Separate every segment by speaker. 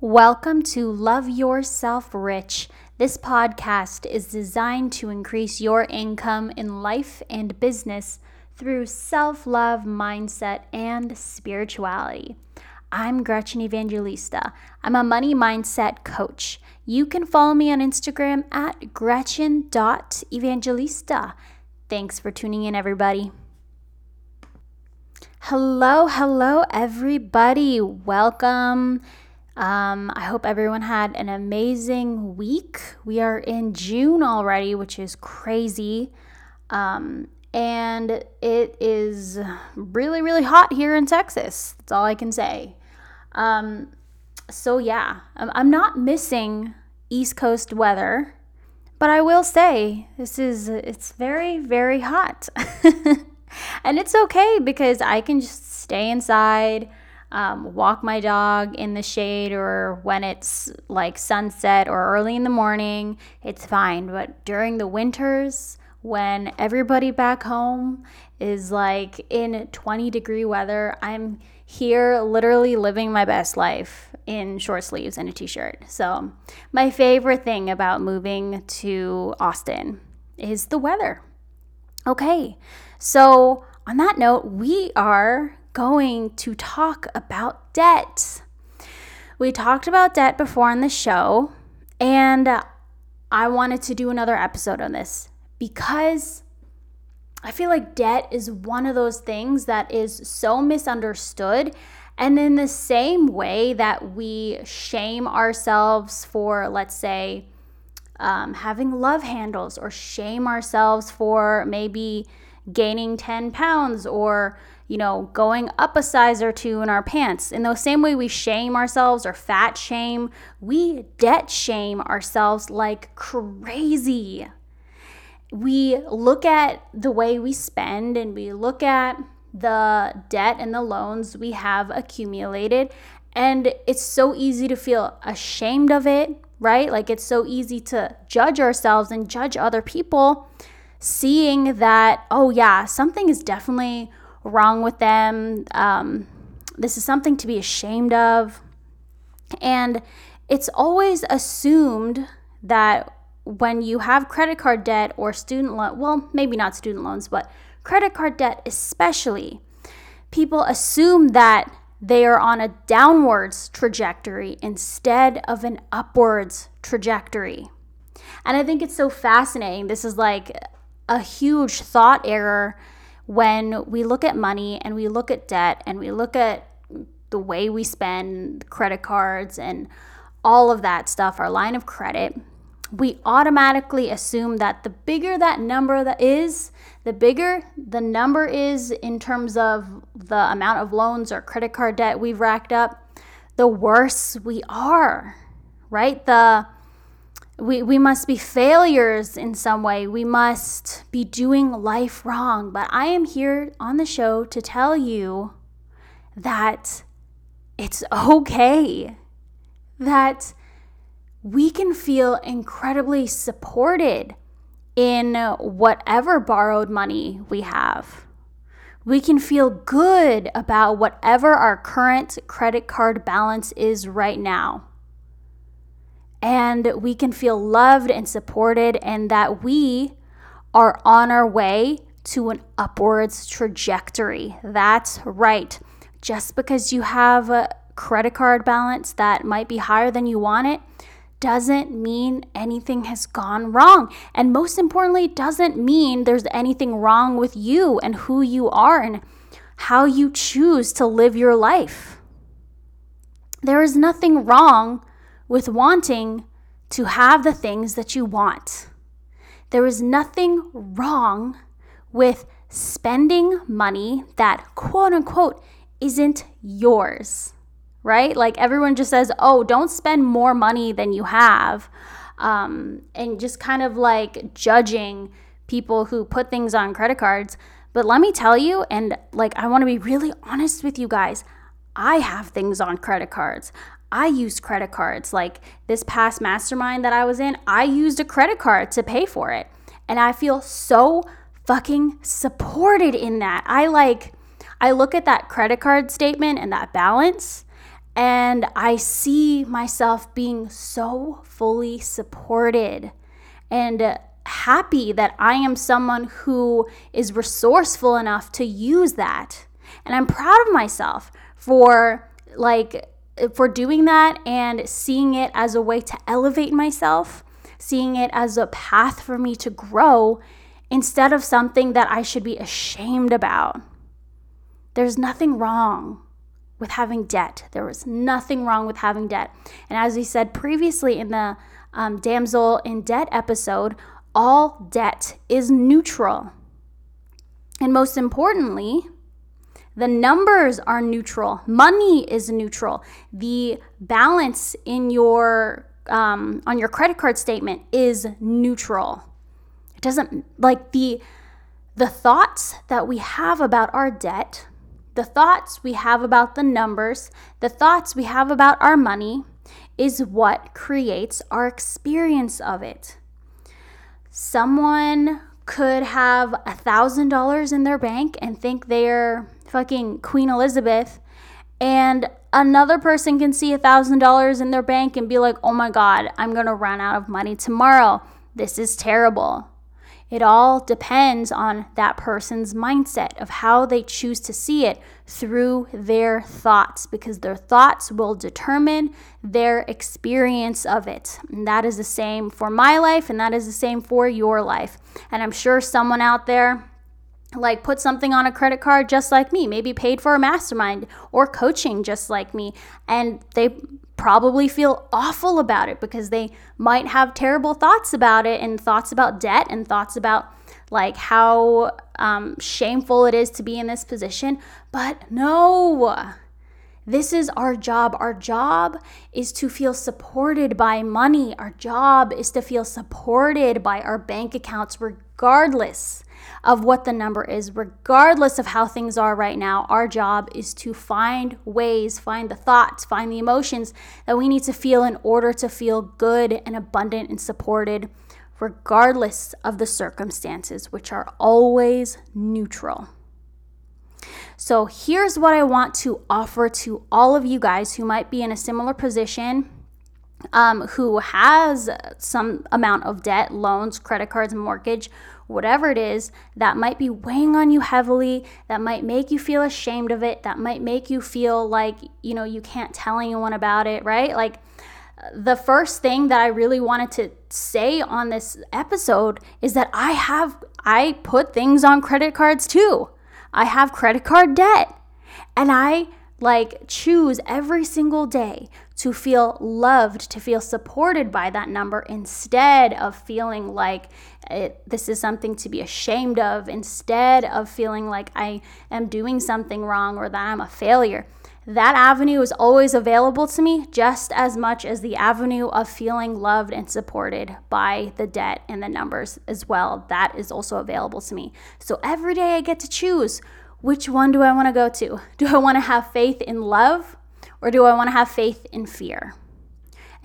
Speaker 1: Welcome to Love Yourself Rich. This podcast is designed to increase your income in life and business through self love, mindset, and spirituality. I'm Gretchen Evangelista. I'm a money mindset coach. You can follow me on Instagram at gretchen.evangelista. Thanks for tuning in, everybody. Hello, hello, everybody. Welcome um, I hope everyone had an amazing week. We are in June already, which is crazy. Um, and it is really, really hot here in Texas. That's all I can say. Um, so, yeah, I'm not missing East Coast weather, but I will say this is, it's very, very hot. and it's okay because I can just stay inside um, walk my dog in the shade or when it's like sunset or early in the morning, it's fine. But during the winters, when everybody back home is like in 20 degree weather, I'm here literally living my best life in short sleeves and a t shirt. So, my favorite thing about moving to Austin is the weather. Okay, so on that note, we are going to talk about debt. We talked about debt before on the show, and I wanted to do another episode on this because I feel like debt is one of those things that is so misunderstood. And in the same way that we shame ourselves for, let's say, um, having love handles, or shame ourselves for maybe gaining 10 pounds, or you know, going up a size or two in our pants. In the same way we shame ourselves or fat shame, we debt shame ourselves like crazy. We look at the way we spend and we look at the debt and the loans we have accumulated, and it's so easy to feel ashamed of it, right? Like it's so easy to judge ourselves and judge other people, seeing that, oh, yeah, something is definitely wrong with them. Um, this is something to be ashamed of. And it's always assumed that when you have credit card debt or student loan, well, maybe not student loans, but credit card debt especially, people assume that they are on a downwards trajectory instead of an upwards trajectory. And I think it's so fascinating. This is like a huge thought error when we look at money and we look at debt and we look at the way we spend credit cards and all of that stuff, our line of credit, we automatically assume that the bigger that number that is, the bigger the number is in terms of the amount of loans or credit card debt we've racked up, the worse we are, right? The we, we must be failures in some way. We must be doing life wrong. But I am here on the show to tell you that it's okay, that we can feel incredibly supported in whatever borrowed money we have. We can feel good about whatever our current credit card balance is right now and we can feel loved and supported, and that we are on our way to an upwards trajectory. That's right. Just because you have a credit card balance that might be higher than you want it doesn't mean anything has gone wrong. And most importantly, doesn't mean there's anything wrong with you and who you are and how you choose to live your life. There is nothing wrong with wanting to have the things that you want. There is nothing wrong with spending money that quote unquote isn't yours, right? Like everyone just says, oh, don't spend more money than you have. Um, and just kind of like judging people who put things on credit cards. But let me tell you, and like I want to be really honest with you guys, I have things on credit cards. I use credit cards. Like this past mastermind that I was in, I used a credit card to pay for it. And I feel so fucking supported in that. I like, I look at that credit card statement and that balance, And I see myself being so fully supported and happy that I am someone who is resourceful enough to use that. And I'm proud of myself for like for doing that and seeing it as a way to elevate myself, seeing it as a path for me to grow instead of something that I should be ashamed about. There's nothing wrong with having debt. There was nothing wrong with having debt. And as we said previously in the um, Damsel in Debt episode, all debt is neutral. And most importantly, the numbers are neutral. Money is neutral. The balance in your um, on your credit card statement is neutral. It doesn't like the the thoughts that we have about our debt, the thoughts we have about the numbers, the thoughts we have about our money is what creates our experience of it. Someone could have a thousand dollars in their bank and think they're fucking Queen Elizabeth, and another person can see a thousand dollars in their bank and be like, oh my God, I'm gonna run out of money tomorrow. This is terrible. It all depends on that person's mindset of how they choose to see it through their thoughts because their thoughts will determine their experience of it. And that is the same for my life and that is the same for your life. And I'm sure someone out there like put something on a credit card just like me, maybe paid for a mastermind or coaching just like me, and they probably feel awful about it because they might have terrible thoughts about it and thoughts about debt and thoughts about like how um, shameful it is to be in this position. But no, this is our job. Our job is to feel supported by money. Our job is to feel supported by our bank accounts, regardless of what the number is, regardless of how things are right now. Our job is to find ways, find the thoughts, find the emotions that we need to feel in order to feel good and abundant and supported, regardless of the circumstances, which are always neutral. So, here's what I want to offer to all of you guys who might be in a similar position, um, who has some amount of debt, loans, credit cards, mortgage, whatever it is that might be weighing on you heavily, that might make you feel ashamed of it, that might make you feel like, you know, you can't tell anyone about it, right? Like, the first thing that I really wanted to say on this episode is that I have I put things on credit cards too. I have credit card debt. And I like choose every single day to feel loved, to feel supported by that number instead of feeling like it, this is something to be ashamed of, instead of feeling like I am doing something wrong or that I'm a failure. That avenue is always available to me just as much as the avenue of feeling loved and supported by the debt and the numbers as well. That is also available to me. So every day I get to choose which one do I want to go to? Do I want to have faith in love or do I want to have faith in fear?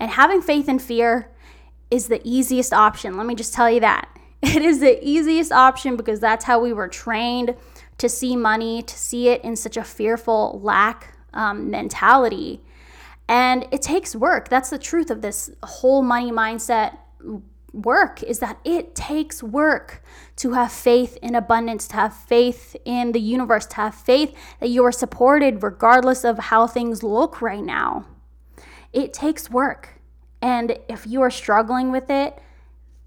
Speaker 1: And having faith in fear is the easiest option. Let me just tell you that. It is the easiest option because that's how we were trained to see money, to see it in such a fearful lack um, mentality. And it takes work. That's the truth of this whole money mindset work is that it takes work to have faith in abundance, to have faith in the universe, to have faith that you are supported regardless of how things look right now. It takes work. And if you are struggling with it,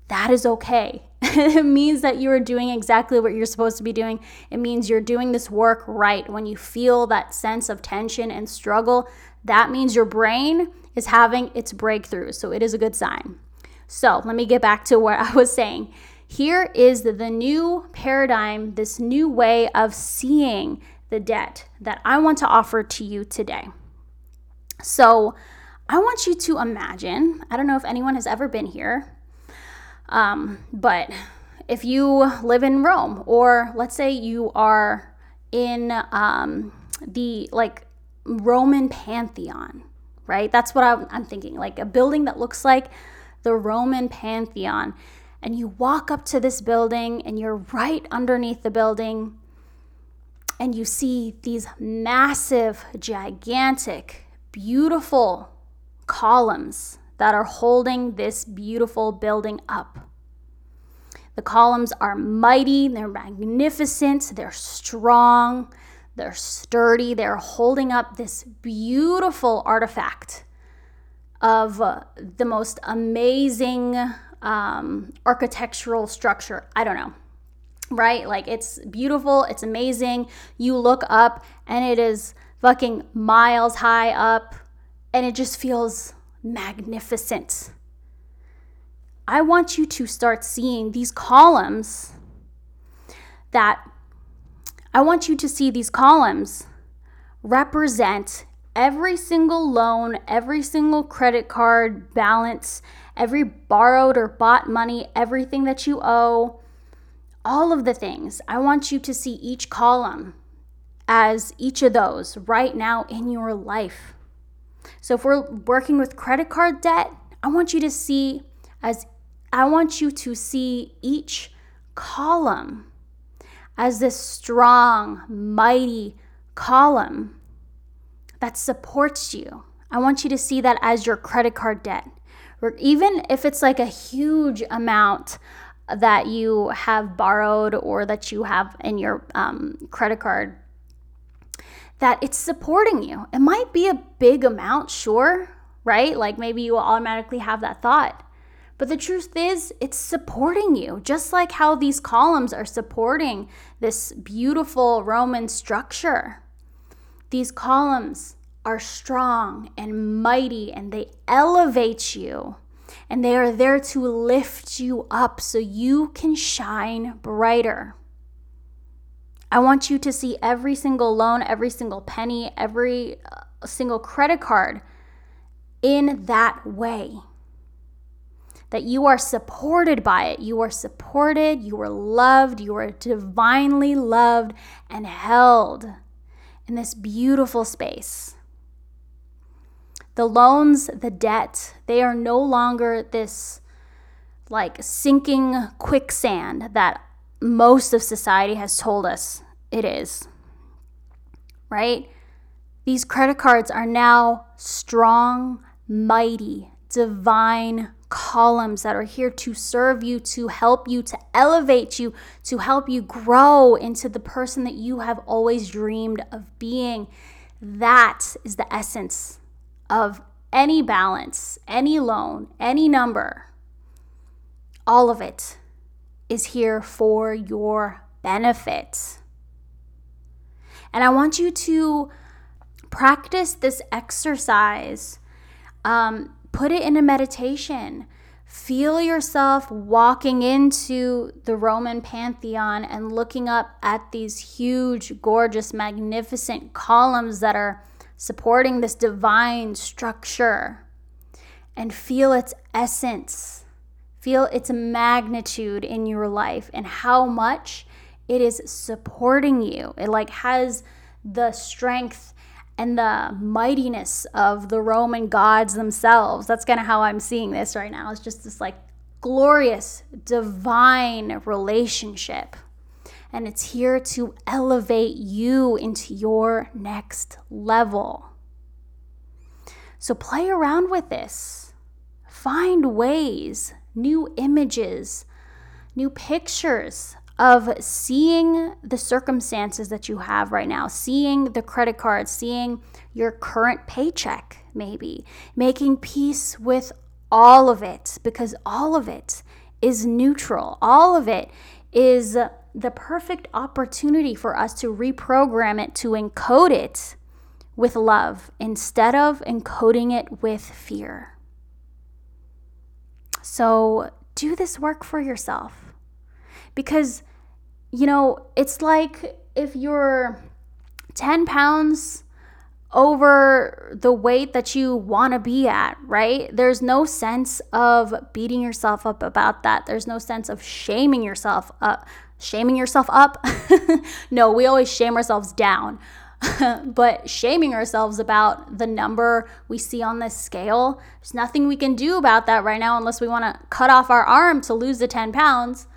Speaker 1: that is okay. it means that you are doing exactly what you're supposed to be doing. It means you're doing this work right. When you feel that sense of tension and struggle, that means your brain is having its breakthrough. So it is a good sign. So let me get back to what I was saying. Here is the, the new paradigm, this new way of seeing the debt that I want to offer to you today. So I want you to imagine, I don't know if anyone has ever been here, um, but if you live in Rome, or let's say you are in um, the like Roman Pantheon, right? That's what I'm, I'm thinking, like a building that looks like the Roman Pantheon. And you walk up to this building, and you're right underneath the building, and you see these massive, gigantic, beautiful columns that are holding this beautiful building up. The columns are mighty, they're magnificent, they're strong, they're sturdy, they're holding up this beautiful artifact of uh, the most amazing um, architectural structure. I don't know, right? Like it's beautiful, it's amazing. You look up and it is fucking miles high up and it just feels magnificent. I want you to start seeing these columns that I want you to see these columns represent every single loan, every single credit card balance, every borrowed or bought money, everything that you owe, all of the things. I want you to see each column as each of those right now in your life. So if we're working with credit card debt, I want you to see as I want you to see each column as this strong, mighty column that supports you. I want you to see that as your credit card debt. Or even if it's like a huge amount that you have borrowed or that you have in your um, credit card, that it's supporting you. It might be a big amount, sure, right? Like maybe you will automatically have that thought. But the truth is, it's supporting you, just like how these columns are supporting this beautiful Roman structure. These columns are strong and mighty and they elevate you. And they are there to lift you up so you can shine brighter. I want you to see every single loan, every single penny, every uh, single credit card in that way that you are supported by it. You are supported, you are loved, you are divinely loved and held in this beautiful space. The loans, the debt, they are no longer this like sinking quicksand that most of society has told us it is. Right? These credit cards are now strong, mighty, divine columns that are here to serve you, to help you, to elevate you, to help you grow into the person that you have always dreamed of being. That is the essence of any balance, any loan, any number. All of it is here for your benefit. And I want you to practice this exercise um, put it in a meditation. Feel yourself walking into the Roman Pantheon and looking up at these huge, gorgeous, magnificent columns that are supporting this divine structure. And feel its essence. Feel its magnitude in your life and how much it is supporting you. It like has the strength and the mightiness of the Roman gods themselves. That's kind of how I'm seeing this right now. It's just this like glorious, divine relationship. And it's here to elevate you into your next level. So play around with this. Find ways, new images, new pictures of seeing the circumstances that you have right now, seeing the credit card, seeing your current paycheck, maybe, making peace with all of it because all of it is neutral. All of it is the perfect opportunity for us to reprogram it, to encode it with love instead of encoding it with fear. So, do this work for yourself because you know, it's like if you're 10 pounds over the weight that you want to be at, right? There's no sense of beating yourself up about that. There's no sense of shaming yourself up. Shaming yourself up? no, we always shame ourselves down. but shaming ourselves about the number we see on this scale, there's nothing we can do about that right now unless we want to cut off our arm to lose the 10 pounds.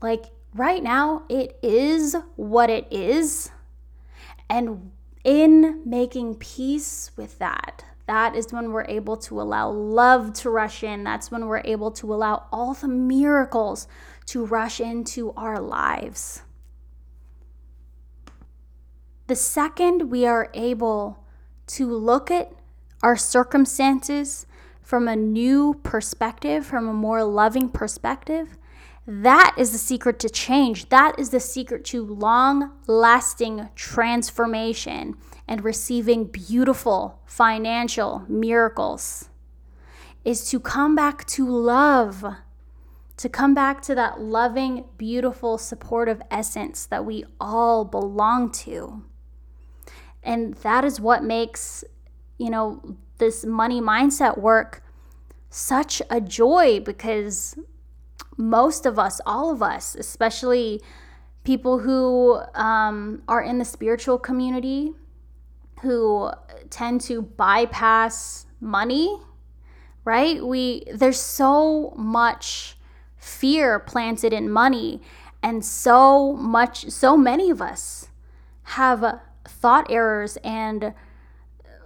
Speaker 1: Like, right now, it is what it is. And in making peace with that, that is when we're able to allow love to rush in. That's when we're able to allow all the miracles to rush into our lives. The second we are able to look at our circumstances from a new perspective, from a more loving perspective, that is the secret to change. That is the secret to long lasting transformation and receiving beautiful financial miracles. Is to come back to love, to come back to that loving, beautiful, supportive essence that we all belong to. And that is what makes, you know, this money mindset work such a joy because most of us, all of us, especially people who um, are in the spiritual community, who tend to bypass money, right? We there's so much fear planted in money and so much so many of us have thought errors and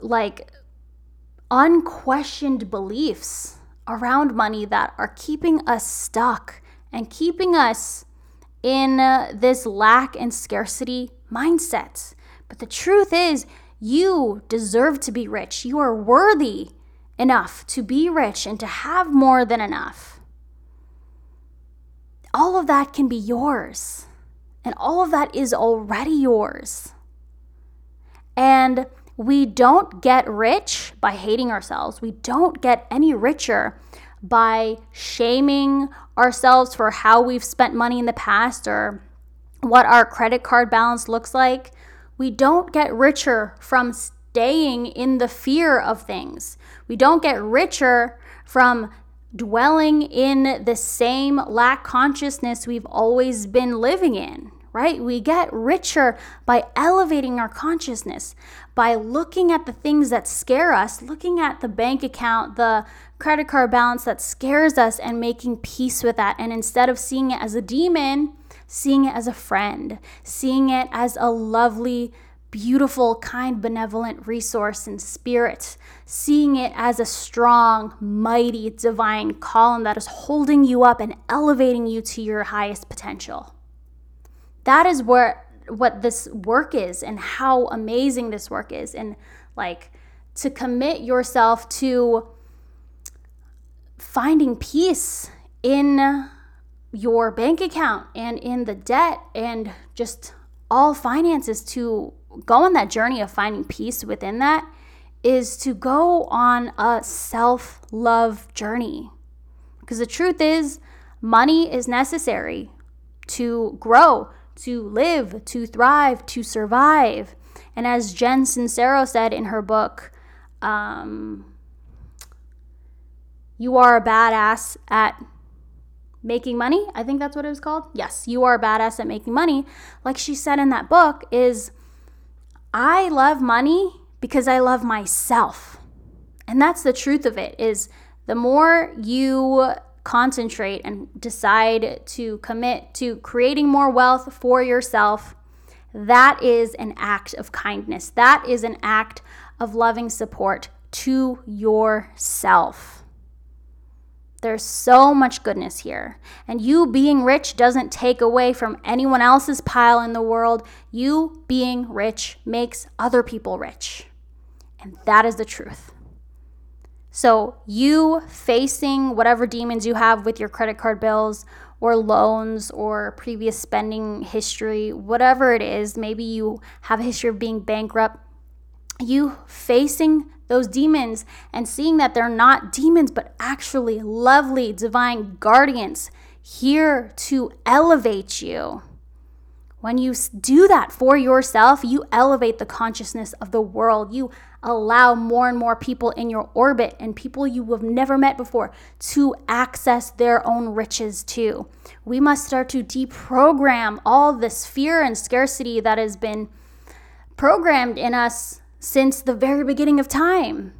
Speaker 1: like unquestioned beliefs around money that are keeping us stuck and keeping us in uh, this lack and scarcity mindset. But the truth is, you deserve to be rich. You are worthy enough to be rich and to have more than enough. All of that can be yours, and all of that is already yours. And we don't get rich by hating ourselves. We don't get any richer by shaming ourselves for how we've spent money in the past or what our credit card balance looks like. We don't get richer from staying in the fear of things. We don't get richer from dwelling in the same lack consciousness we've always been living in right? We get richer by elevating our consciousness, by looking at the things that scare us, looking at the bank account, the credit card balance that scares us, and making peace with that. And instead of seeing it as a demon, seeing it as a friend, seeing it as a lovely, beautiful, kind, benevolent resource and spirit, seeing it as a strong, mighty, divine column that is holding you up and elevating you to your highest potential. That is where what this work is and how amazing this work is and like to commit yourself to finding peace in your bank account and in the debt and just all finances to go on that journey of finding peace within that is to go on a self love journey. Because the truth is, money is necessary to grow, to live, to thrive, to survive. And as Jen Sincero said in her book, um, You Are a Badass at Making Money. I think that's what it was called. Yes, You Are a Badass at Making Money. Like she said in that book, is I love money because I love myself. And that's the truth of it is the more you concentrate and decide to commit to creating more wealth for yourself, that is an act of kindness. That is an act of loving support to yourself. There's so much goodness here. And you being rich doesn't take away from anyone else's pile in the world. You being rich makes other people rich. And that is the truth. So, you facing whatever demons you have with your credit card bills or loans or previous spending history, whatever it is, maybe you have a history of being bankrupt, you facing those demons and seeing that they're not demons, but actually lovely divine guardians here to elevate you. When you do that for yourself, you elevate the consciousness of the world. You allow more and more people in your orbit and people you have never met before to access their own riches too. We must start to deprogram all this fear and scarcity that has been programmed in us since the very beginning of time.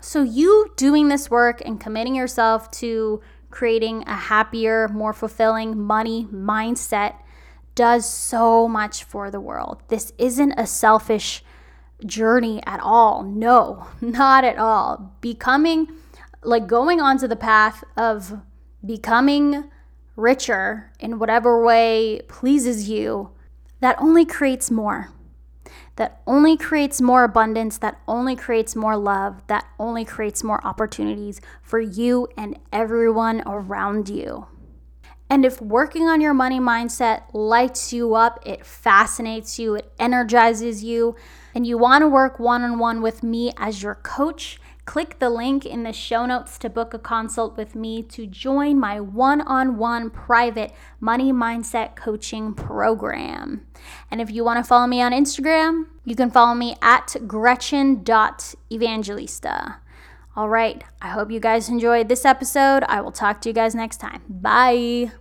Speaker 1: So, you doing this work and committing yourself to creating a happier, more fulfilling money mindset does so much for the world. This isn't a selfish journey at all. No, not at all. Becoming, like going onto the path of becoming richer in whatever way pleases you, that only creates more. That only creates more abundance, that only creates more love, that only creates more opportunities for you and everyone around you. And if working on your money mindset lights you up, it fascinates you, it energizes you, and you want to work one on one with me as your coach, click the link in the show notes to book a consult with me to join my one on one private money mindset coaching program. And if you want to follow me on Instagram, you can follow me at gretchen.evangelista. All right. I hope you guys enjoyed this episode. I will talk to you guys next time. Bye.